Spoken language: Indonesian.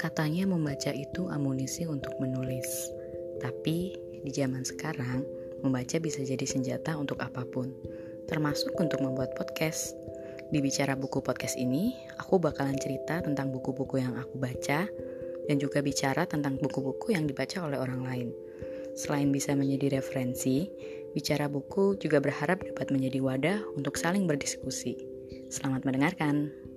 Katanya membaca itu amunisi untuk menulis. Tapi di zaman sekarang, membaca bisa jadi senjata untuk apa pun, termasuk untuk membuat podcast. Di bicara buku podcast ini, aku bakalan cerita tentang buku-buku yang aku baca dan juga bicara tentang buku-buku yang dibaca oleh orang lain. Selain bisa menjadi referensi, bicara buku juga berharap dapat menjadi wadah untuk saling berdiskusi. Selamat mendengarkan.